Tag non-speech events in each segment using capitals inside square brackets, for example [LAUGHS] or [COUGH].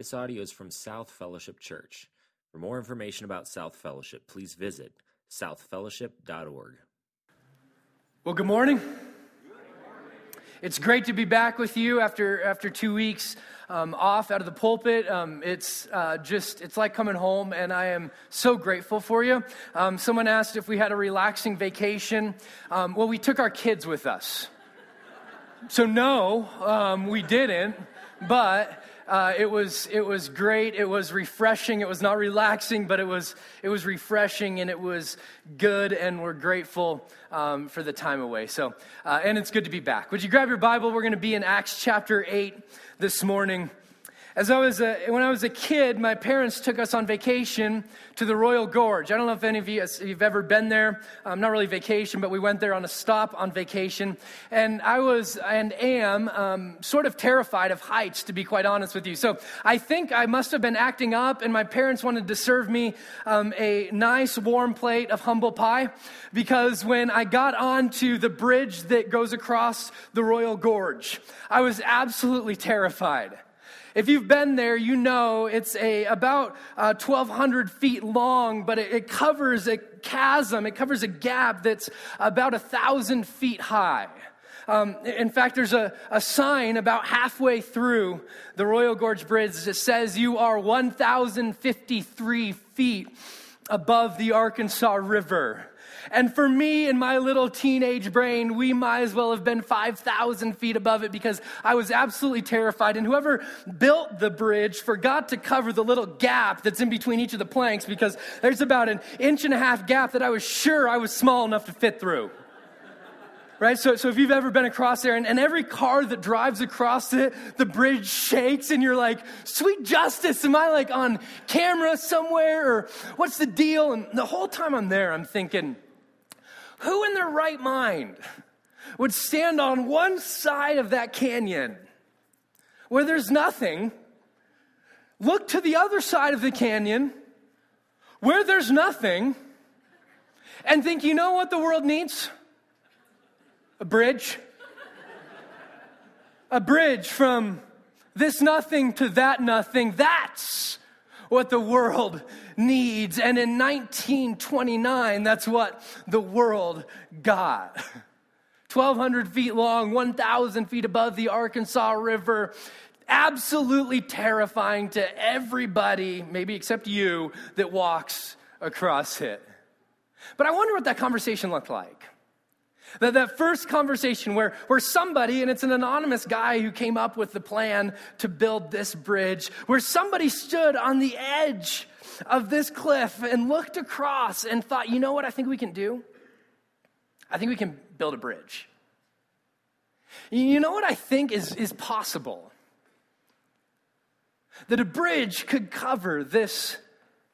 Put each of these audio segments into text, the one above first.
This audio is from South Fellowship Church. For more information about South Fellowship, please visit southfellowship.org. Well, good morning. It's great to be back with you after after two weeks um, off out of the pulpit. Um, it's uh, just it's like coming home, and I am so grateful for you. Um, someone asked if we had a relaxing vacation. Um, well, we took our kids with us, so no, um, we didn't. But uh, it was it was great. It was refreshing. It was not relaxing, but it was it was refreshing and it was good. And we're grateful um, for the time away. So, uh, and it's good to be back. Would you grab your Bible? We're going to be in Acts chapter eight this morning. As I was a, when I was a kid, my parents took us on vacation to the Royal Gorge. I don't know if any of you have ever been there. Um, not really vacation, but we went there on a stop on vacation. And I was and am um, sort of terrified of heights, to be quite honest with you. So I think I must have been acting up, and my parents wanted to serve me um, a nice warm plate of humble pie because when I got onto the bridge that goes across the Royal Gorge, I was absolutely terrified. If you've been there, you know it's a, about uh, 1,200 feet long, but it, it covers a chasm, it covers a gap that's about a 1,000 feet high. Um, in fact, there's a, a sign about halfway through the Royal Gorge Bridge that says you are 1,053 feet above the Arkansas River. And for me and my little teenage brain, we might as well have been 5,000 feet above it because I was absolutely terrified. And whoever built the bridge forgot to cover the little gap that's in between each of the planks because there's about an inch and a half gap that I was sure I was small enough to fit through right? So, so if you've ever been across there, and, and, every car that drives across it, the bridge shakes, and you're like, sweet justice, am I like on camera somewhere, or what's the deal? And the whole time I'm there, I'm thinking, who in their right mind would stand on one side of that canyon where there's nothing, look to the other side of the canyon where there's nothing, and think, you know what the world needs? A bridge. A bridge from this nothing to that nothing. That's what the world needs. And in 1929, that's what the world got. 1,200 feet long, 1,000 feet above the Arkansas River. Absolutely terrifying to everybody, maybe except you, that walks across it. But I wonder what that conversation looked like. That, that first conversation where, where somebody, and it's an anonymous guy who came up with the plan to build this bridge, where somebody stood on the edge of this cliff and looked across and thought, you know what I think we can do? I think we can build a bridge. You know what I think is, is possible? That a bridge could cover this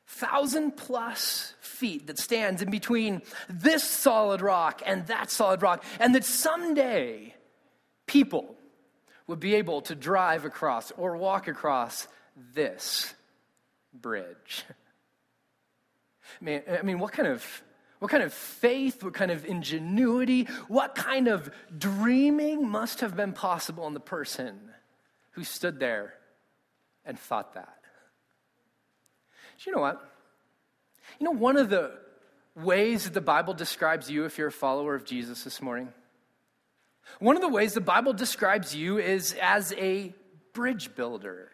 thousand plus feet that stands in between this solid rock and that solid rock, and that someday people would be able to drive across or walk across this bridge. Man, I mean, what kind of what kind of faith, what kind of ingenuity, what kind of dreaming must have been possible in the person who stood there and thought that? Do you know what? You know, one of the ways that the Bible describes you if you're a follower of Jesus this morning, one of the ways the Bible describes you is as a bridge builder.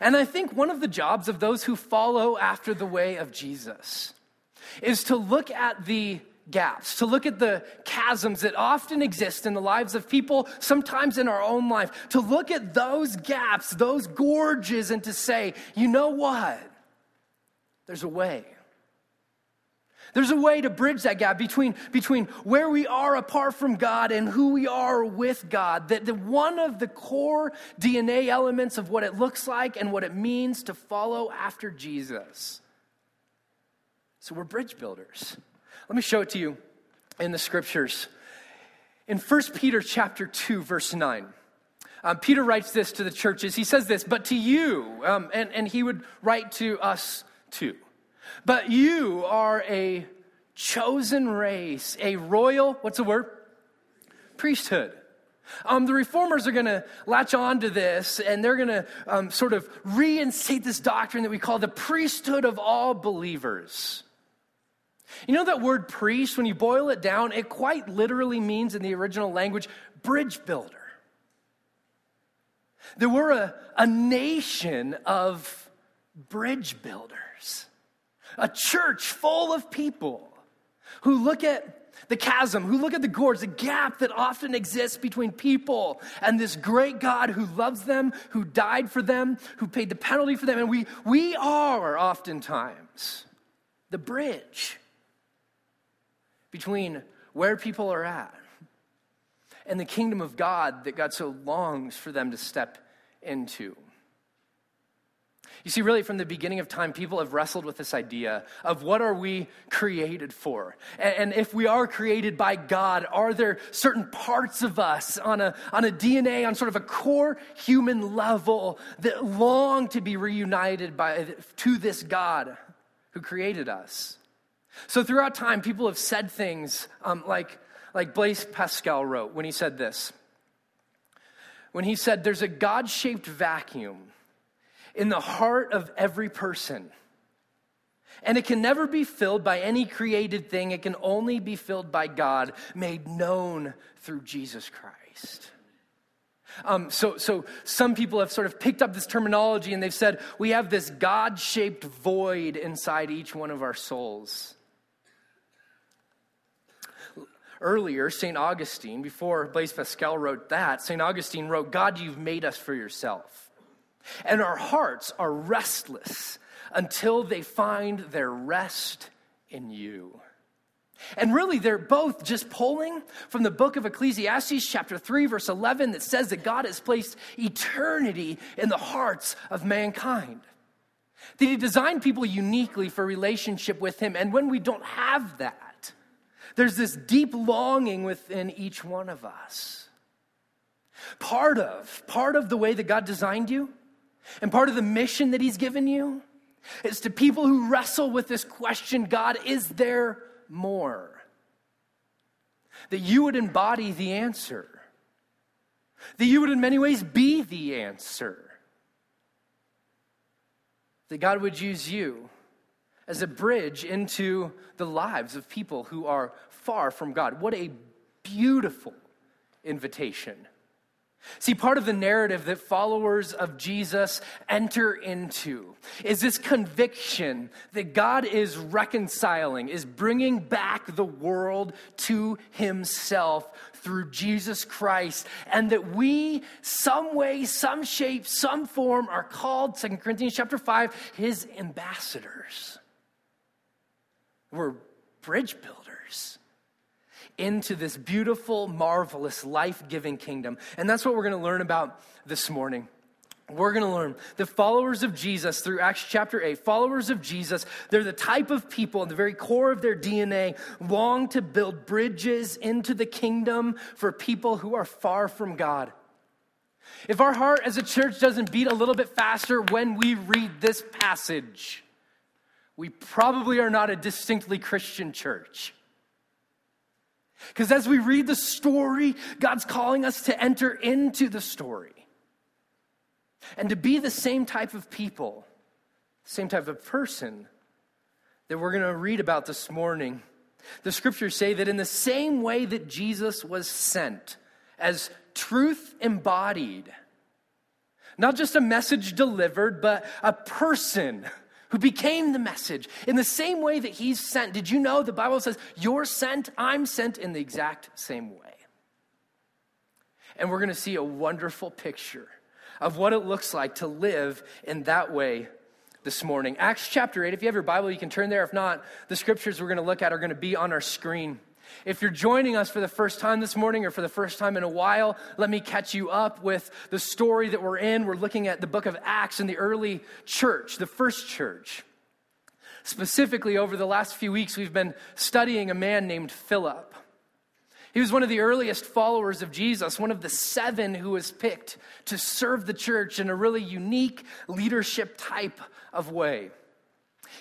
And I think one of the jobs of those who follow after the way of Jesus is to look at the gaps, to look at the chasms that often exist in the lives of people, sometimes in our own life, to look at those gaps, those gorges, and to say, you know what? There's a way. There's a way to bridge that gap between, between where we are apart from God and who we are with God. That the, one of the core DNA elements of what it looks like and what it means to follow after Jesus. So we're bridge builders. Let me show it to you in the scriptures. In 1 Peter chapter 2, verse 9. Um, Peter writes this to the churches. He says this, but to you, um, and, and he would write to us too. But you are a chosen race, a royal, what's the word? Priesthood. Um, the reformers are going to latch on to this and they're going to um, sort of reinstate this doctrine that we call the priesthood of all believers. You know that word priest, when you boil it down, it quite literally means in the original language bridge builder. There were a, a nation of bridge builders, a church full of people who look at the chasm, who look at the gorge, the gap that often exists between people and this great God who loves them, who died for them, who paid the penalty for them. And we, we are oftentimes the bridge between where people are at and the kingdom of God that God so longs for them to step into. You see, really, from the beginning of time, people have wrestled with this idea of what are we created for? And, if we are created by God, are there certain parts of us on a, on a DNA, on sort of a core human level that long to be reunited by, to this God who created us? So throughout time, people have said things um, like, like Blaise Pascal wrote when he said this. When he said, There's a God shaped vacuum in the heart of every person. And it can never be filled by any created thing. It can only be filled by God, made known through Jesus Christ. Um, so, so some people have sort of picked up this terminology and they've said we have this God shaped void inside each one of our souls. Earlier, St. Augustine, before Blaise Pascal wrote that, St. Augustine wrote, God, you've made us for yourself. And our hearts are restless until they find their rest in you. And really, they're both just pulling from the book of Ecclesiastes, chapter 3, verse 11, that says that God has placed eternity in the hearts of mankind. That He designed people uniquely for relationship with Him. And when we don't have that, there's this deep longing within each one of us. Part of, part of the way that God designed you, and part of the mission that He's given you, is to people who wrestle with this question God, is there more? That you would embody the answer, that you would in many ways be the answer, that God would use you as a bridge into the lives of people who are far from God. What a beautiful invitation. See, part of the narrative that followers of Jesus enter into is this conviction that God is reconciling, is bringing back the world to himself through Jesus Christ, and that we, some way, some shape, some form, are called, 2 Corinthians chapter 5, his ambassadors. We're bridge builders into this beautiful, marvelous, life giving kingdom. And that's what we're going to learn about this morning. We're going to learn the followers of Jesus through Acts chapter 8. Followers of Jesus, they're the type of people in the very core of their DNA long to build bridges into the kingdom for people who are far from God. If our heart as a church doesn't beat a little bit faster when we read this passage, we probably are not a distinctly Christian church. Because as we read the story, God's calling us to enter into the story and to be the same type of people, same type of person that we're going to read about this morning. The scriptures say that in the same way that Jesus was sent as truth embodied, not just a message delivered, but a person who became the message in the same way that he's sent. Did you know the Bible says, You're sent, I'm sent in the exact same way? And we're going to see a wonderful picture of what it looks like to live in that way this morning. Acts chapter 8, if you have your Bible, you can turn there. If not, the scriptures we're going to look at are going to be on our screen. If you're joining us for the first time this morning or for the first time in a while, let me catch you up with the story that we're in. We're looking at the book of Acts and the early church, the first church. Specifically, over the last few weeks, we've been studying a man named Philip. He was one of the earliest followers of Jesus, one of the seven who was picked to serve the church in a really unique leadership type of way.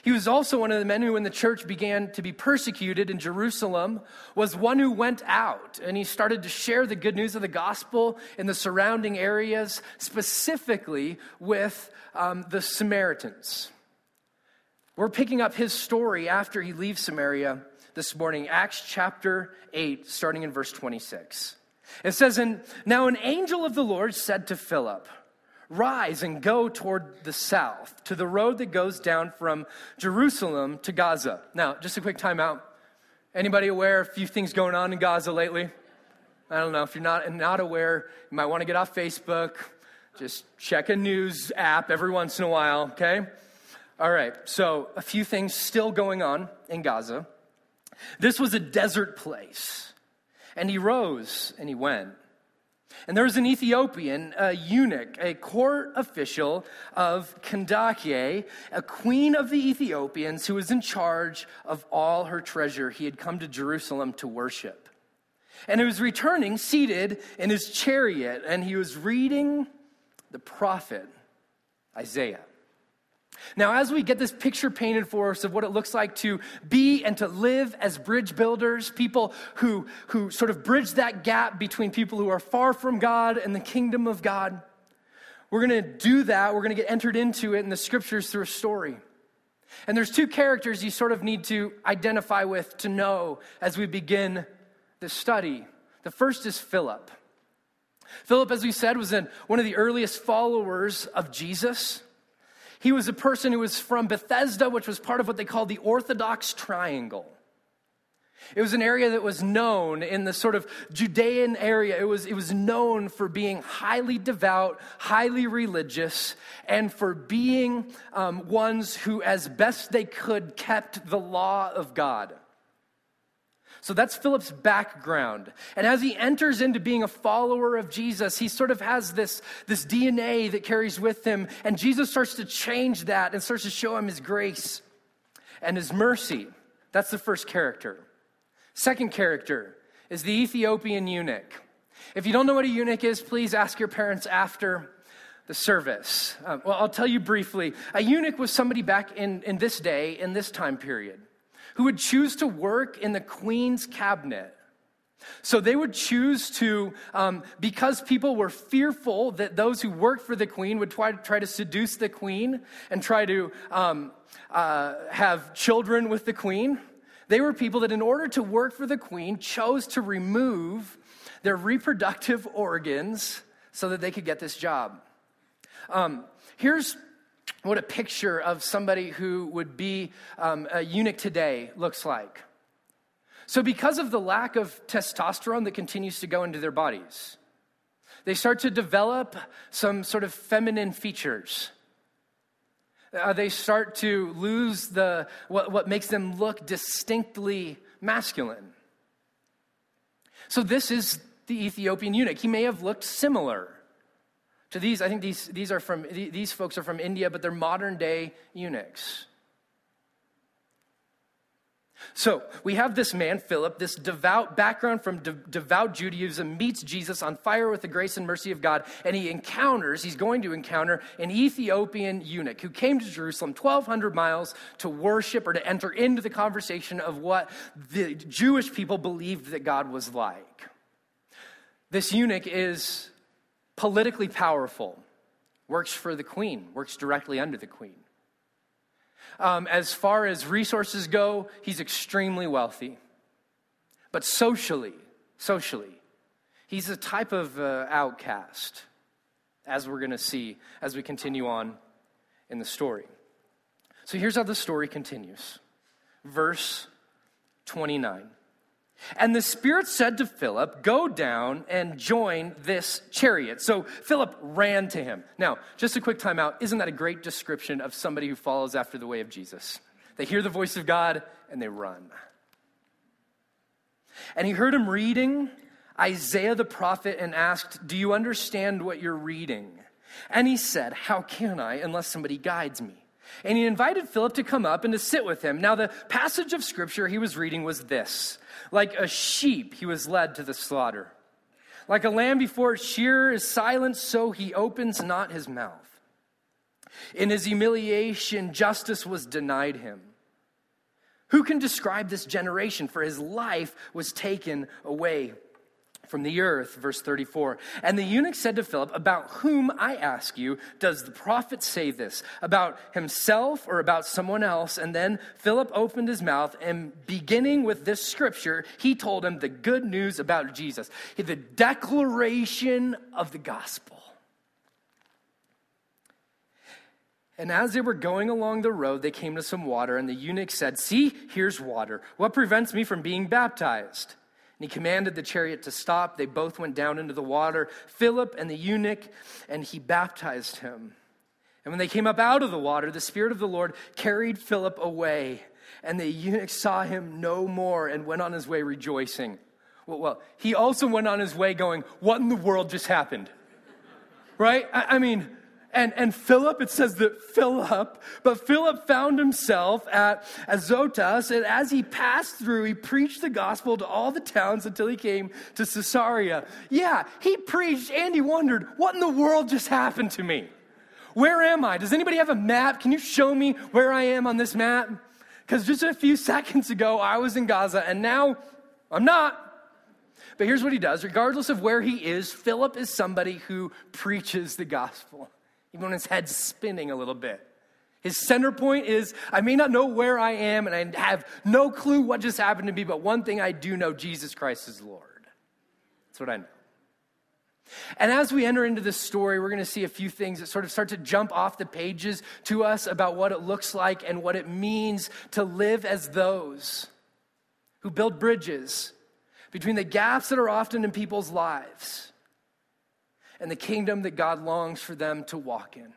He was also one of the men who, when the church began to be persecuted in Jerusalem, was one who went out and he started to share the good news of the gospel in the surrounding areas, specifically with um, the Samaritans. We're picking up his story after he leaves Samaria this morning, Acts chapter 8, starting in verse 26. It says, And now an angel of the Lord said to Philip, Rise and go toward the south, to the road that goes down from Jerusalem to Gaza. Now, just a quick timeout. Anybody aware of a few things going on in Gaza lately? I don't know. If you're not, not aware, you might want to get off Facebook. Just check a news app every once in a while, okay? All right, so a few things still going on in Gaza. This was a desert place. And he rose and he went. And there was an Ethiopian, a eunuch, a court official of Kandake, a queen of the Ethiopians, who was in charge of all her treasure. He had come to Jerusalem to worship. And he was returning seated in his chariot, and he was reading the prophet Isaiah. Now, as we get this picture painted for us of what it looks like to be and to live as bridge builders, people who, who sort of bridge that gap between people who are far from God and the kingdom of God, we're going to do that. We're going to get entered into it in the scriptures through a story. And there's two characters you sort of need to identify with to know as we begin this study. The first is Philip. Philip, as we said, was in one of the earliest followers of Jesus. He was a person who was from Bethsaida, which was part of what they called the Orthodox Triangle. It was an area that was known in the sort of Judean area. It was, it was known for being highly devout, highly religious, and for being um, ones who, as best they could, kept the law of God. So that's Philip's background. And as he enters into being a follower of Jesus, he sort of has this, this DNA that carries with him. And Jesus starts to change that and starts to show him his grace and his mercy. That's the first character. Second character is the Ethiopian eunuch. If you don't know what a eunuch is, please ask your parents after the service. Um, well, I'll tell you briefly. A eunuch was somebody back in, in this day, in this time period who would choose to work in the queen's cabinet. So they would choose to, um, because people were fearful that those who worked for the queen would try to, try to seduce the queen and try to um, uh, have children with the queen. They were people that, in order to work for the queen, chose to remove their reproductive organs so that they could get this job. Um, here's what a picture of somebody who would be um, a eunuch today looks like. So, because of the lack of testosterone that continues to go into their bodies, they start to develop some sort of feminine features. Uh, they start to lose the, what, what makes them look distinctly masculine. So, this is the Ethiopian eunuch. He may have looked similar to these, I think these, these, are from, these folks are from India, but they're modern day eunuchs. So we have this man, Philip, this devout background from de- devout Judaism, meets Jesus on fire with the grace and mercy of God, and he encounters, he's going to encounter an Ethiopian eunuch who came to Jerusalem 1,200 miles to worship or to enter into the conversation of what the Jewish people believed that God was like. This eunuch is politically powerful, works for the queen, works directly under the queen. Um, as far as resources go, he's extremely wealthy. But socially, socially, he's a type of uh, outcast, as we're going to see as we continue on in the story. So here's how the story continues. Verse 29. And the Spirit said to Philip, Go down and join this chariot. So Philip ran to him. Now, just a quick timeout. Isn't that a great description of somebody who follows after the way of Jesus? They hear the voice of God and they run. And he heard him reading Isaiah the prophet and asked, Do you understand what you're reading? And he said, How can I unless somebody guides me? And he invited Philip to come up and to sit with him. Now, the passage of scripture he was reading was this Like a sheep, he was led to the slaughter. Like a lamb before its shearer is silent, so he opens not his mouth. In his humiliation, justice was denied him. Who can describe this generation? For his life was taken away from the earth. Verse 34. And the eunuch said to Philip, About whom, I ask you, does the prophet say this? About himself or about someone else? And then Philip opened his mouth, and beginning with this scripture, he told him the good news about Jesus, the declaration of the gospel. And as they were going along the road, they came to some water, and the eunuch said, See, here's water. What prevents me from being baptized? And he commanded the chariot to stop. They both went down into the water, Philip and the eunuch, and he baptized him. And when they came up out of the water, the Spirit of the Lord carried Philip away, and the eunuch saw him no more and went on his way rejoicing. Well, well he also went on his way going, What in the world just happened? Right? I, I mean, and, and Philip, it says that Philip, but Philip found himself at Azotus, and as he passed through, he preached the gospel to all the towns until he came to Caesarea. Yeah, he preached and he wondered, what in the world just happened to me? Where am I? Does anybody have a map? Can you show me where I am on this map? Because just a few [LAUGHS] seconds ago, I was in Gaza, and now I'm not. But here's what he does regardless of where he is, Philip is somebody who preaches the gospel even when his head's spinning a little bit. His center point is I may not know where I am and I have no clue what just happened to me, but one thing I do know Jesus Christ is Lord. That's what I know. And as we enter into this story, we're going to see a few things that sort of start to jump off the pages to us about what it looks like and what it means to live as those who build bridges between the gaps that are often in people's lives and the kingdom that God longs for them to walk in.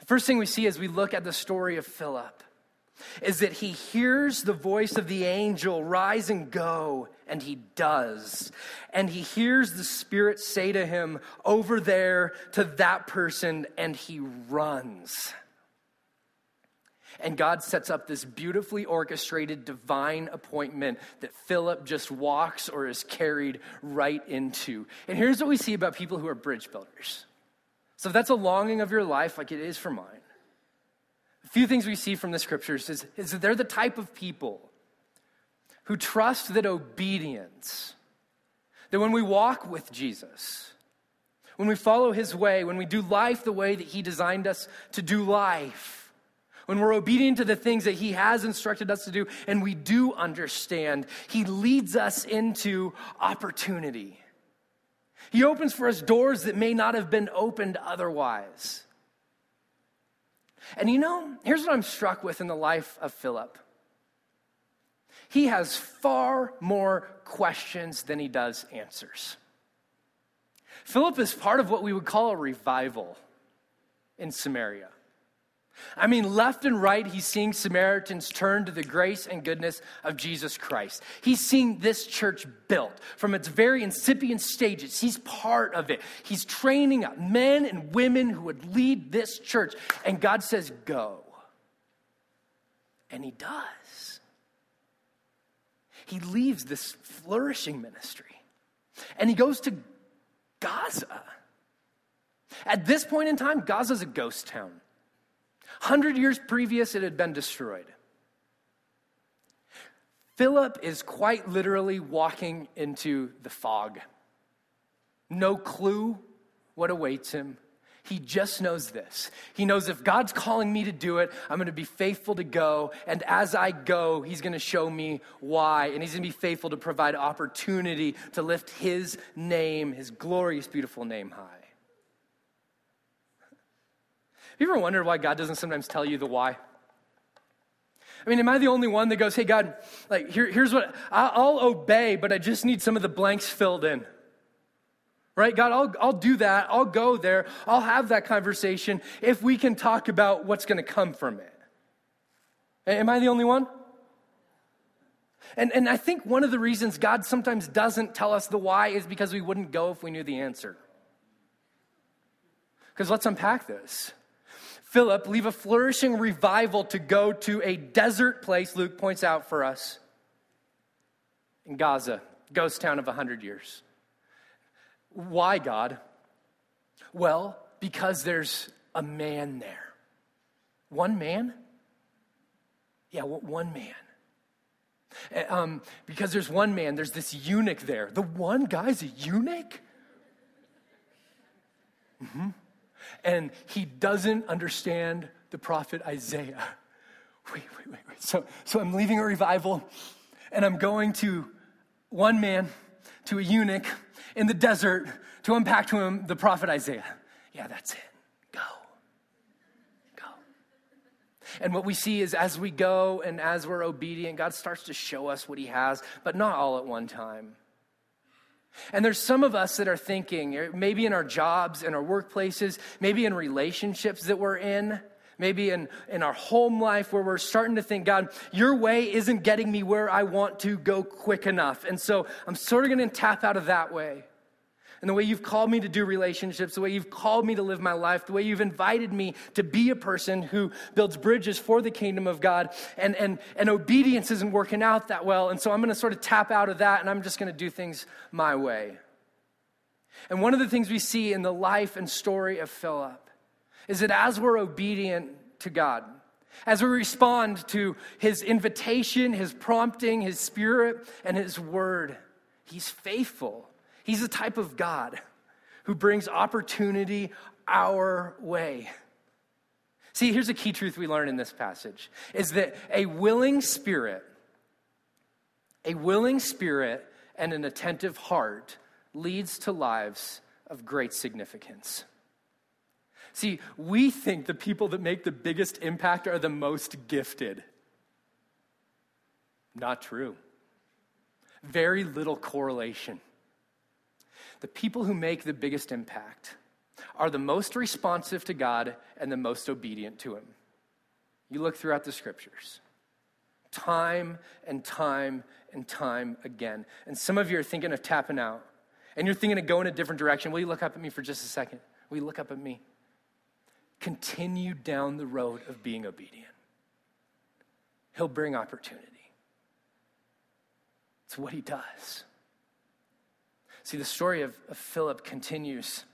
The first thing we see as we look at the story of Philip is that he hears the voice of the angel, rise and go, and he does. And he hears the Spirit say to him, over there to that person, and he runs. And God sets up this beautifully orchestrated divine appointment that Philip just walks or is carried right into. And here's what we see about people who are bridge builders. So if that's a longing of your life, like it is for mine, a few things we see from the scriptures is, is that they're the type of people who trust that obedience, that when we walk with Jesus, when we follow his way, when we do life the way that he designed us to do life, when we're obedient to the things that He has instructed us to do, and we do understand, He leads us into opportunity. He opens for us doors that may not have been opened otherwise. And you know, here's what I'm struck with in the life of Philip. He has far more questions than he does answers. Philip is part of what we would call a revival in Samaria. I mean, left and right, he's seeing Samaritans turn to the grace and goodness of Jesus Christ. He's seeing this church built from its very incipient stages. He's part of it. He's training up men and women who would lead this church. And God says, Go. And he does. He leaves this flourishing ministry and he goes to Gaza. At this point in time, Gaza's a ghost town. Hundred years previous, it had been destroyed. Philip is quite literally walking into the fog. No clue what awaits him. He just knows this. He knows if God's calling me to do it, I'm going to be faithful to go. And as I go, He's going to show me why. And He's going to be faithful to provide opportunity to lift His name, His glorious, beautiful name high. You ever wondered why God doesn't sometimes tell you the why? I mean, am I the only one that goes, hey, God, like, here, here's what I'll obey, but I just need some of the blanks filled in? Right? God, I'll, I'll do that. I'll go there. I'll have that conversation if we can talk about what's going to come from it. Am I the only one? And, and I think one of the reasons God sometimes doesn't tell us the why is because we wouldn't go if we knew the answer. Because let's unpack this. Philip leave a flourishing revival to go to a desert place, Luke points out for us, in Gaza, ghost town of 100 years. Why, God? Well, because there's a man there. One man? Yeah, one man. Eh, um, because there's one man, there's this eunuch there. The one guy's a eunuch? Mm-hmm. And he doesn't understand the prophet Isaiah. [LAUGHS] Wait, wait, wait, wait. So, so I'm leaving a revival and I'm going to one man, to a eunuch in the desert to unpack to him the prophet Isaiah. Yeah, that's it. Go. Go. And what we see is as we go and as we're obedient, God starts to show us what he has, but not all at one time. And there's some of us that are thinking, eh, maybe in our jobs, in our workplaces, maybe in relationships that we're in, maybe in, in our home life where we're starting to think, God, your way isn't getting me where I want to go quick enough. And so I'm sort of going to tap out of that way. And the way you've called me to do relationships, the way you've called me to live my life, the way you've invited me to be a person who builds bridges for the kingdom of God, and, and, and obedience isn't working out that well. And so I'm going to sort of tap out of that and I'm just going to do things my way. And one of the things we see in the life and story of Philip is that as we're obedient to God, as we respond to his invitation, his prompting, his spirit, and his word, he's faithful. He's the type of God who brings opportunity our way. See, here's a key truth we learn in this passage is that a willing spirit, a willing spirit and an attentive heart leads to lives of great significance. See, we think the people that make the biggest impact are the most gifted. Not true. Very little correlation. The people who make the biggest impact are the most responsive to God and the most obedient to Him. You look throughout the scriptures, time and time and time again. And some of you are thinking of tapping out, and you're thinking of going a different direction. Will you look up at me for just a second? Will you look up at me? continue down the road of being obedient. He'll bring opportunity. It's what he does. See, the story of, of Philip continues.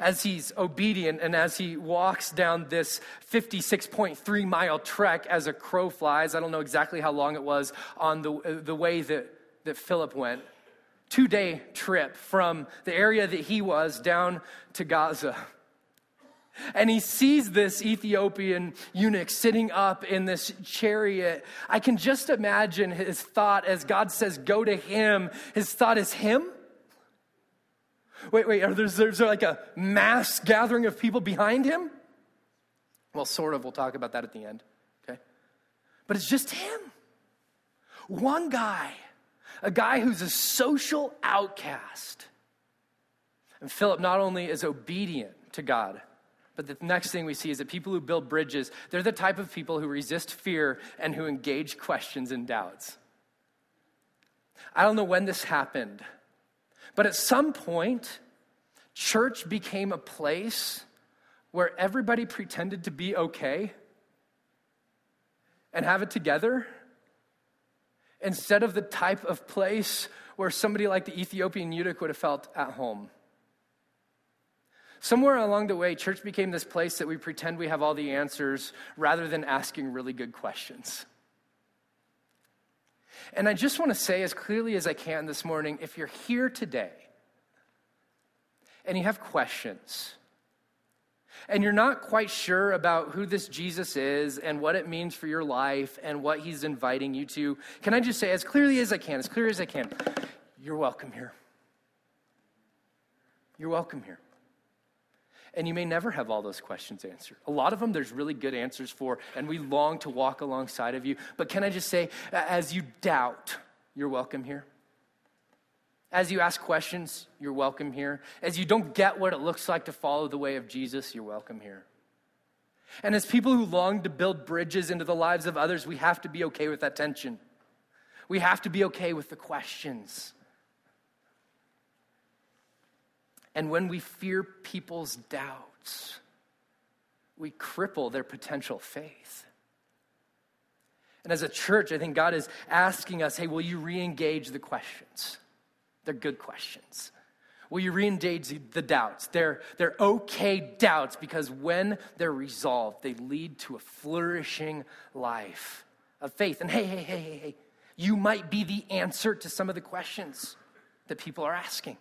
As he's obedient and as he walks down this 56.3 mile trek as a crow flies, I don't know exactly how long it was on the, the way that, that Philip went. Two day trip from the area that he was down to Gaza. And he sees this Ethiopian eunuch sitting up in this chariot. I can just imagine his thought as God says, Go to him. His thought is him? Wait, wait, are there, is there like a mass gathering of people behind him? Well, sort of. We'll talk about that at the end. Okay? But it's just him. One guy, a guy who's a social outcast. And Philip not only is obedient to God, but the next thing we see is that people who build bridges, they're the type of people who resist fear and who engage questions and doubts. I don't know when this happened, but at some point, church became a place where everybody pretended to be okay and have it together instead of the type of place where somebody like the Ethiopian eunuch would have felt at home. Somewhere along the way, church became this place that we pretend we have all the answers rather than asking really good questions. And I just want to say as clearly as I can this morning if you're here today and you have questions, and you're not quite sure about who this Jesus is and what it means for your life and what he's inviting you to, can I just say, as clearly as I can, as clear as I can, you're welcome here. You're welcome here. And you may never have all those questions answered. A lot of them there's really good answers for, and we long to walk alongside of you. But can I just say, as you doubt, you're welcome here. As you ask questions, you're welcome here. As you don't get what it looks like to follow the way of Jesus, you're welcome here. And as people who long to build bridges into the lives of others, we have to be okay with that tension. We have to be okay with the questions. And when we fear people's doubts, we cripple their potential faith. And as a church, I think God is asking us hey, will you re engage the questions? They're good questions. Will you re-engage the doubts? They're, they're okay doubts because when they're resolved, they lead to a flourishing life of faith. And hey, hey, hey, hey, hey, you might be the answer to some of the questions that people are asking.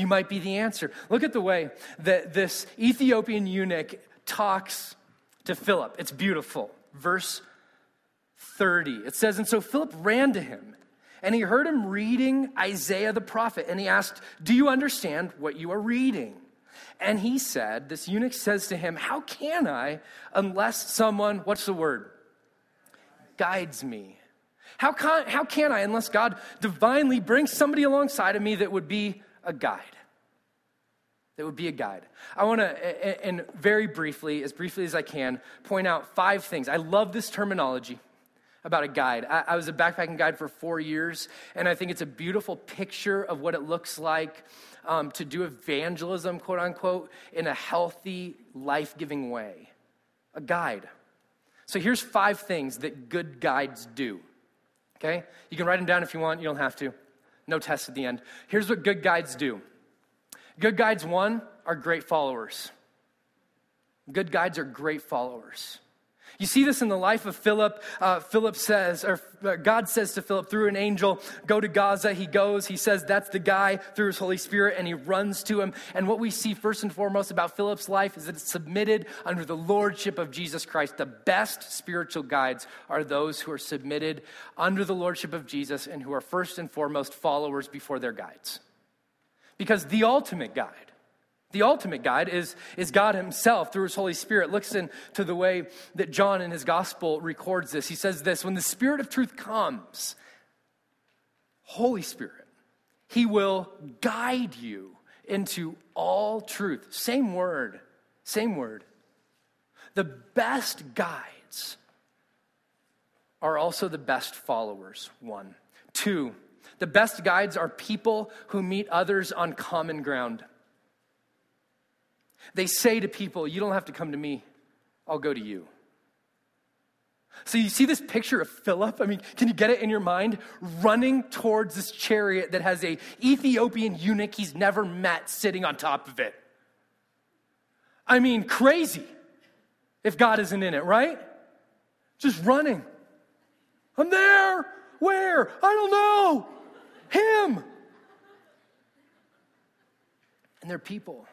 You might be the answer. Look at the way that this Ethiopian eunuch talks to Philip. It's beautiful. Verse 30. It says, And so Philip ran to him and he heard him reading Isaiah the prophet, and he asked, Do you understand what you are reading? And he said, This eunuch says to him, How can I unless someone, what's the word? Guides me. How can, how can I unless God divinely brings somebody alongside of me that would be a guide? That would be a guide. I want to, and very briefly, as briefly as I can, point out five things. I love this terminology about a guide. I, I, was a backpacking guide for four years, and I think it's a beautiful picture of what it looks like um, to do evangelism, quote unquote, in a healthy, life giving way. A guide. So here's five things that good guides do. Okay? You can write them down if you want, you don't have to. No test at the end. Here's what good guides do good guides, one, are great followers. Good guides are great followers. You see this in the life of Philip. Uh, Philip says, or uh, God says to Philip through an angel, Go to Gaza. He goes. He says, That's the guy through his Holy Spirit, and he runs to him. And what we see first and foremost about Philip's life is that it's submitted under the lordship of Jesus Christ. The best spiritual guides are those who are submitted under the lordship of Jesus and who are first and foremost followers before their guides. Because the ultimate guide, the ultimate guide is, is God Himself through His Holy Spirit. Listen to the way that John in his gospel records this. He says this When the Spirit of truth comes, Holy Spirit, He will guide you into all truth. Same word, same word. The best guides are also the best followers, one. Two, the best guides are people who meet others on common ground. They say to people, You don't have to come to me, I'll go to you. So you see this picture of Philip? I mean, can you get it in your mind? Running towards this chariot that has a Ethiopian eunuch he's never met sitting on top of it. I mean, crazy if God isn't in it, right? Just running. I'm there. Where? I don't know. Him. And they're people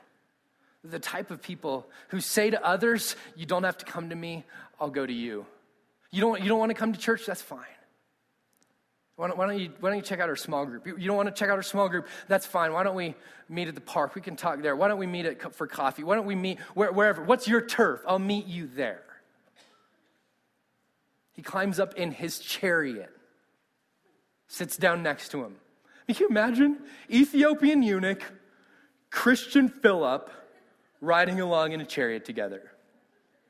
the type of people who say to others, You don't have to come to me, I'll go to you. You don't, you don't want to come to church? That's fine. Why don't, why, don't you, why don't you check out our small group? You, don't want to check out our small group? That's fine. Why don't we meet at the park? We can talk there. Why don't we meet at, for coffee? Why don't we meet where, wherever? What's your turf? I'll meet you there. He climbs up in his chariot, sits down next to him. Can you imagine? Ethiopian eunuch, Christian Philip, riding along in a chariot together.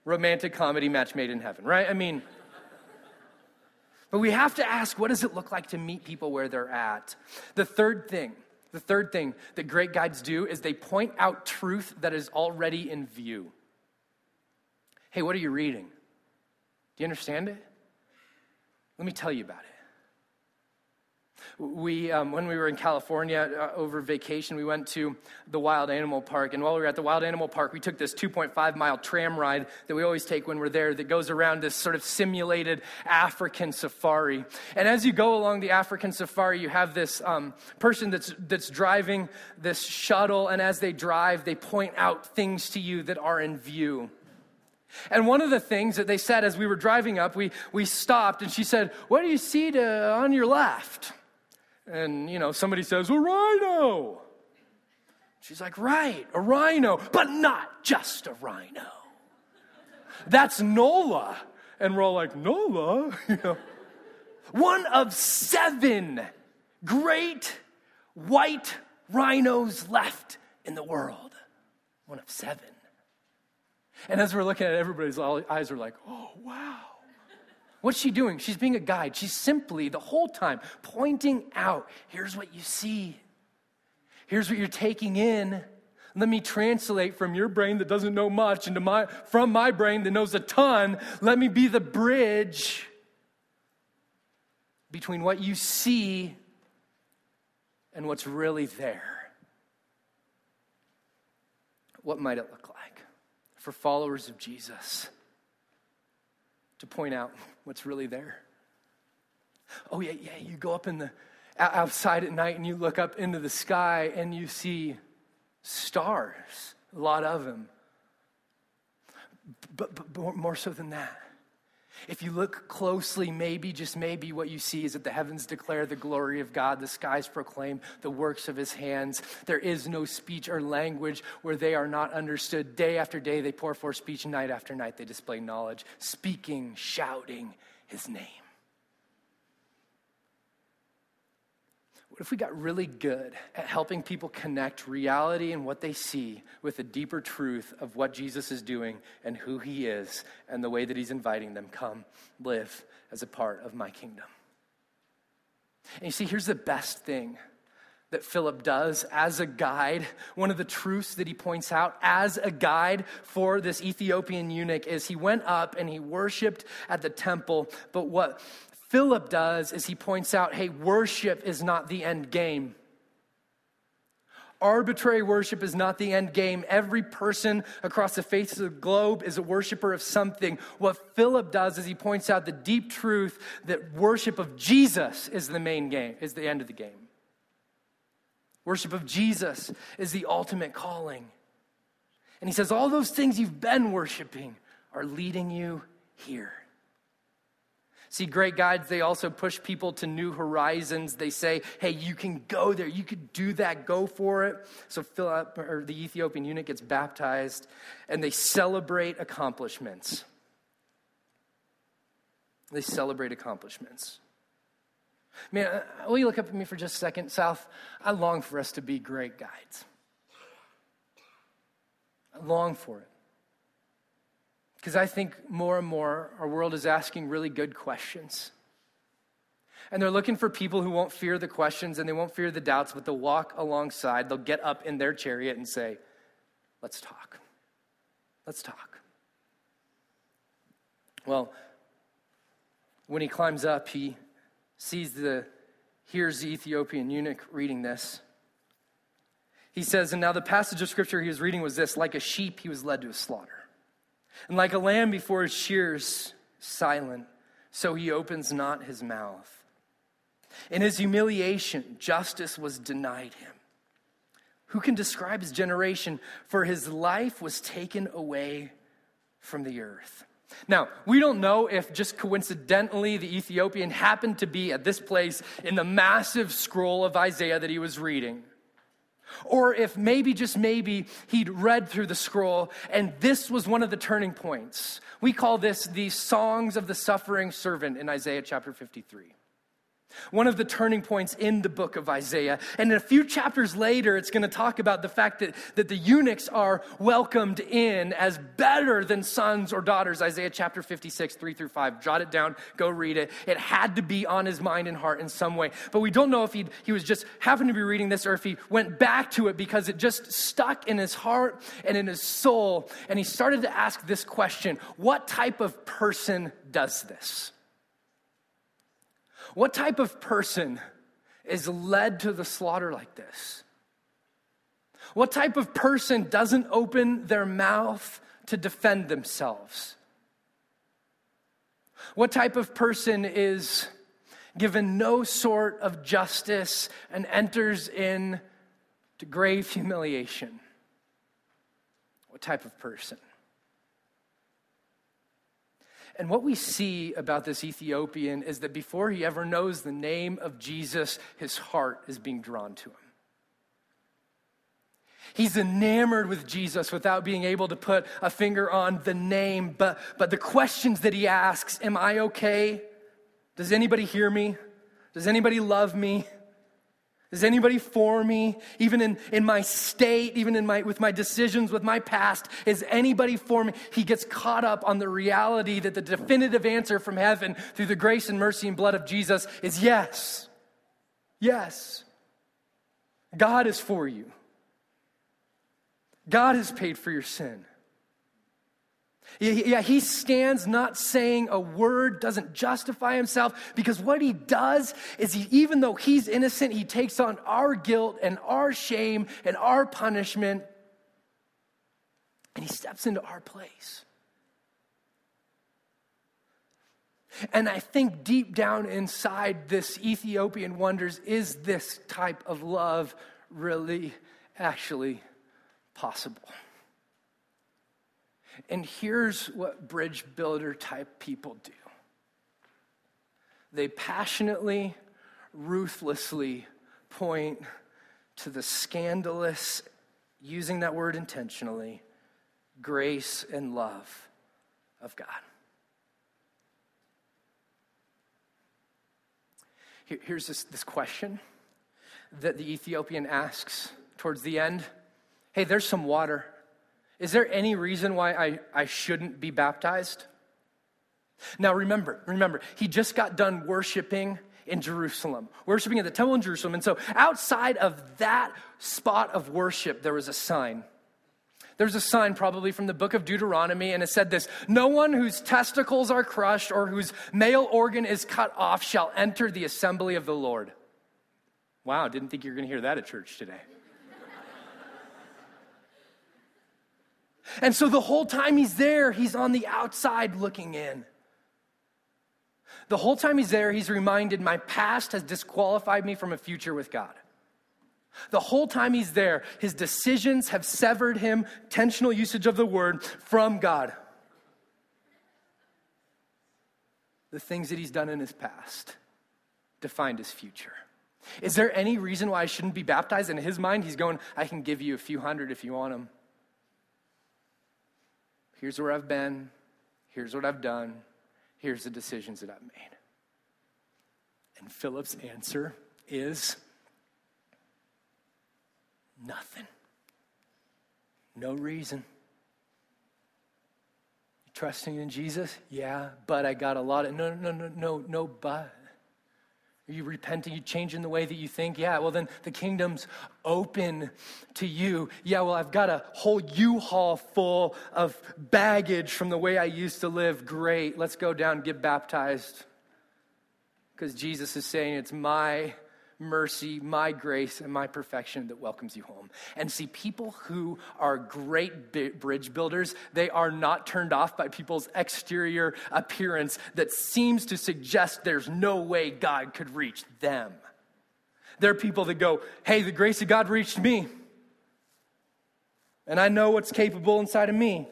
Romantic comedy match made in heaven, right? I mean, but we have to ask what does it look like to meet people where they're at? The third thing, the third thing that great guides do is they point out truth that is already in view. Hey, what are you reading? Do you understand it? Let me tell you about it. We, um, when we were in California uh, over vacation, we went to the Wild Animal Park. And while we were at the Wild Animal Park, we took this 2.5 mile tram ride that we always take when we're there that goes around this sort of simulated African safari. And as you go along the African safari, you have this um, person that's, that's driving this shuttle. And as they drive, they point out things to you that are in view. And one of the things that they said as we were driving up, we, we stopped and she said, What do you see to, on your left? And, you know, somebody says, a rhino. She's like, right, a rhino, but not just a rhino. That's Nola. And we're all like, Nola? [LAUGHS] You know, one of seven great white rhinos left in the world. One of seven. And as we're looking at it, everybody's eyes are like, oh, wow. What's she doing? She's being a guide. She's simply, the whole time, pointing out here's what you see, here's what you're taking in. Let me translate from your brain that doesn't know much into my, from my brain that knows a ton. Let me be the bridge between what you see and what's really there. what might it look like for followers of Jesus to point out what's really there? Oh, yeah, yeah, you go up in the outside at night and you look up into the sky and you see stars, a lot of them. But, but more so than that, if you look closely, maybe, just maybe, what you see is that the heavens declare the glory of God, the skies proclaim the works of his hands. There is no speech or language where they are not understood. Day after day, they pour forth speech, night after night, they display knowledge, speaking, shouting his name. What if we got really good at helping people connect reality and what they see with the deeper truth of what Jesus is doing and who he is and the way that he's inviting them come live as a part of my kingdom? And you see, here's the best thing that Philip does as a guide. One of the truths that he points out as a guide for this Ethiopian eunuch is he went up and he worshiped at the temple, but what Philip does is he points out hey, worship is not the end game. Arbitrary worship is not the end game. Every person across the face of the globe is a worshiper of something. What Philip does is he points out the deep truth that worship of Jesus is the main game, is the end of the game. Worship of Jesus is the ultimate calling. And he says, All those things you've been worshiping are leading you here. See, great guides, they also push people to new horizons. They say, hey, you can go there. You could do that. Go for it. So Philip, or the Ethiopian eunuch, gets baptized, and they celebrate accomplishments. They celebrate accomplishments. Man, uh, will you look up at me for just a second, South? I long for us to be great guides. I long for it. Because I think more and more our world is asking really good questions. And they're looking for people who won't fear the questions and they won't fear the doubts, but they'll walk alongside. They'll get up in their chariot and say, Let's talk. Let's talk. Well, when he climbs up, he sees the, hears the Ethiopian eunuch reading this. He says, And now the passage of scripture he was reading was this like a sheep, he was led to a slaughter. And like a lamb before his shears, silent, so he opens not his mouth. In his humiliation, justice was denied him. Who can describe his generation? For his life was taken away from the earth. Now, we don't know if just coincidentally the Ethiopian happened to be at this place in the massive scroll of Isaiah that he was reading. Or if maybe, just maybe, he'd read through the scroll and this was one of the turning points. We call this the Songs of the Suffering Servant in Isaiah chapter 53 one of the turning points in the book of Isaiah. And a few chapters later, it's going to talk about the fact that, that the eunuchs are welcomed in as better than sons or daughters. Isaiah chapter 56, 3 through 5. Jot it down, go read it. It had to be on his mind and heart in some way. But we don't know if he he was just happened to be reading this or if he went back to it because it just stuck in his heart and in his soul. And he started to ask this question What type of person does this? What type of person is led to the slaughter like this? What type of person doesn't open their mouth to defend themselves? What type of person is given no sort of justice and enters in to grave humiliation? What type of person? And what we see about this Ethiopian is that before he ever knows the name of Jesus, his heart is being drawn to him. He's enamored with Jesus without being able to put a finger on the name, but, but the questions that he asks Am I okay? Does anybody hear me? Does anybody love me? Is anybody for me? Even in, in my state, even in my, with my decisions, with my past, is anybody for me? He gets caught up on the reality that the definitive answer from heaven through the grace and mercy and blood of Jesus is yes. Yes. God is for you. God has paid for your sin. Yeah, he stands not saying a word, doesn't justify himself, because what he does is he, even though he's innocent, he takes on our guilt and our shame and our punishment. And he steps into our place. And I think deep down inside this Ethiopian wonders is this type of love really actually possible? And here's what bridge builder type people do they passionately, ruthlessly point to the scandalous, using that word intentionally, grace and love of God. here's this, this question that the Ethiopian asks towards the end Hey, there's some water. Is there any reason why I, I shouldn't be baptized? Now remember, remember, he just got done worshiping in Jerusalem, worshiping at the temple in Jerusalem. And so outside of that spot of worship, there was a sign. There's a sign probably from the book of Deuteronomy, and it said this No one whose testicles are crushed or whose male organ is cut off shall enter the assembly of the Lord. Wow, didn't think you were going to hear that at church today. And so the whole time he's there, he's on the outside looking in. The whole time he's there, he's reminded, My past has disqualified me from a future with God. The whole time he's there, his decisions have severed him, intentional usage of the word, from God. The things that he's done in his past defined his future. Is there any reason why I shouldn't be baptized? In his mind, he's going, I can give you a few hundred if you want them. Here's where I've been. Here's what I've done. Here's the decisions that I've made. And Philip's answer is Nothing. No reason. You trusting in Jesus? Yeah, but I got a lot of no no no no no but. Are you repenting? You changing the way that you think? Yeah, well, then the kingdom's open to you. Yeah, well, I've got a whole U haul full of baggage from the way I used to live. Great. Let's go down get baptized. Because Jesus is saying it's my mercy, my grace, and my perfection that welcomes you home. And see, people who are great bridge builders, they are not turned off by people's exterior appearance that seems to suggest there's no way God could reach them. There are people that go, hey, the grace of God reached me. And I know what's capable inside of me.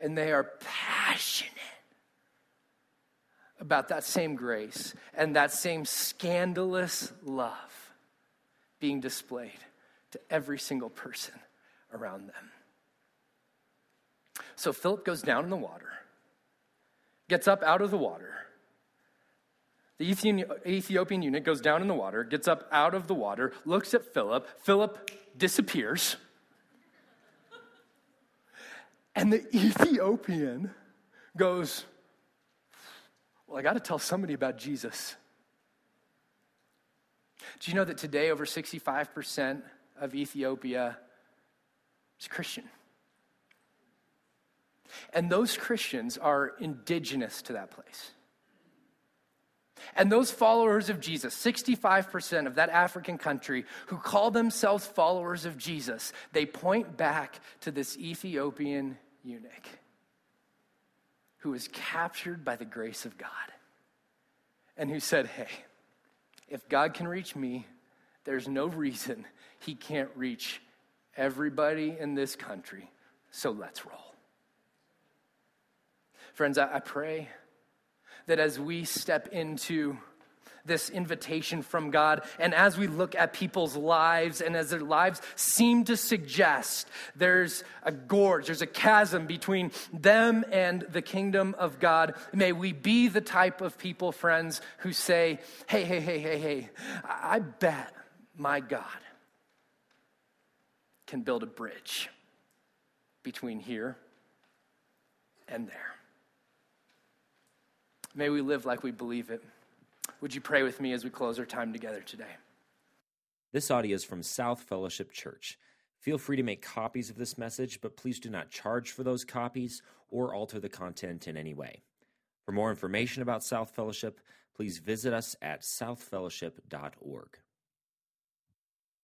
And they are passionate about that same grace and that same scandalous love being displayed to every single person around them. So Philip goes down in the water, gets up out of the water. The Ethiopian eunuch goes down in the water, gets up out of the water, looks at Philip. Philip disappears. And the Ethiopian goes, well, I got to tell somebody about Jesus. Do you know that today over 65% of Ethiopia is Christian? And those Christians are indigenous to that place. And those followers of Jesus, 65% of that African country who call themselves followers of Jesus, they point back to this Ethiopian eunuch who was captured by the grace of God and who said, Hey, if God can reach me, there's no reason he can't reach everybody in this country. So let's roll. Friends, I, pray that as we step into this invitation from God. And as we look at people's lives and as their lives seem to suggest there's a gorge, there's a chasm between them and the kingdom of God, may we be the type of people, friends, who say, hey, hey, hey, hey, hey, I bet my God can build a bridge between here and there. May we live like we believe it. Would you pray with me as we close our time together today? This audio is from South Fellowship Church. Feel free to make copies of this message, but please do not charge for those copies or alter the content in any way. For more information about South Fellowship, please visit us at southfellowship.org.